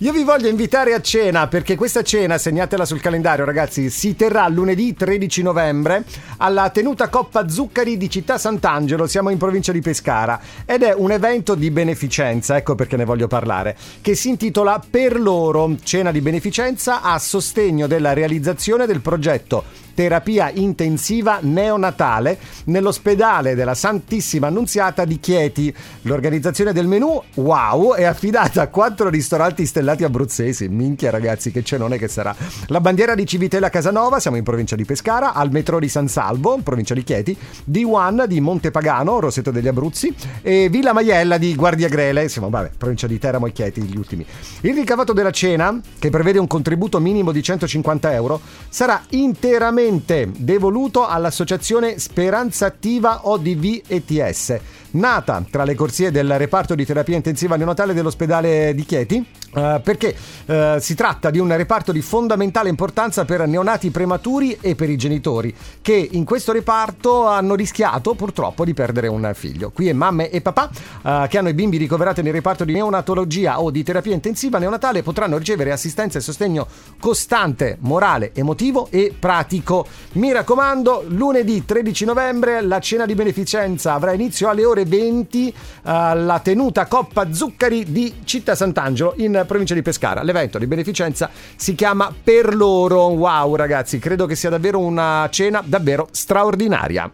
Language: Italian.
Io vi voglio invitare a cena perché questa cena, segnatela sul calendario ragazzi, si terrà lunedì 13 novembre alla tenuta Coppa Zuccari di Città Sant'Angelo, siamo in provincia di Pescara. Ed è un evento di beneficenza, ecco perché ne voglio parlare, che si intitola Per loro, cena di beneficenza a sostegno della realizzazione del progetto terapia intensiva neonatale nell'ospedale della Santissima Annunziata di Chieti. L'organizzazione del menù, wow, è affidata a quattro ristoranti stellati abruzzesi. Minchia ragazzi, che cenone che sarà. La bandiera di Civitella Casanova, siamo in provincia di Pescara, al metro di San Salvo, provincia di Chieti, D1 di Montepagano, Roseto degli Abruzzi e Villa Maiella di Guardia Grele, siamo, vabbè, provincia di Teramo e Chieti, gli ultimi. Il ricavato della cena, che prevede un contributo minimo di 150 euro, sarà interamente interamente devoluto all'associazione Speranza Attiva ODV ETS, nata tra le corsie del reparto di terapia intensiva neonatale dell'ospedale di Chieti Uh, perché uh, si tratta di un reparto di fondamentale importanza per neonati prematuri e per i genitori che in questo reparto hanno rischiato purtroppo di perdere un figlio. Qui è mamme e papà uh, che hanno i bimbi ricoverati nel reparto di neonatologia o di terapia intensiva neonatale potranno ricevere assistenza e sostegno costante, morale, emotivo e pratico. Mi raccomando, lunedì 13 novembre la cena di beneficenza avrà inizio alle ore 20 alla tenuta Coppa Zuccari di Città Sant'Angelo in provincia di Pescara. L'evento di beneficenza si chiama Per loro. Wow ragazzi, credo che sia davvero una cena davvero straordinaria.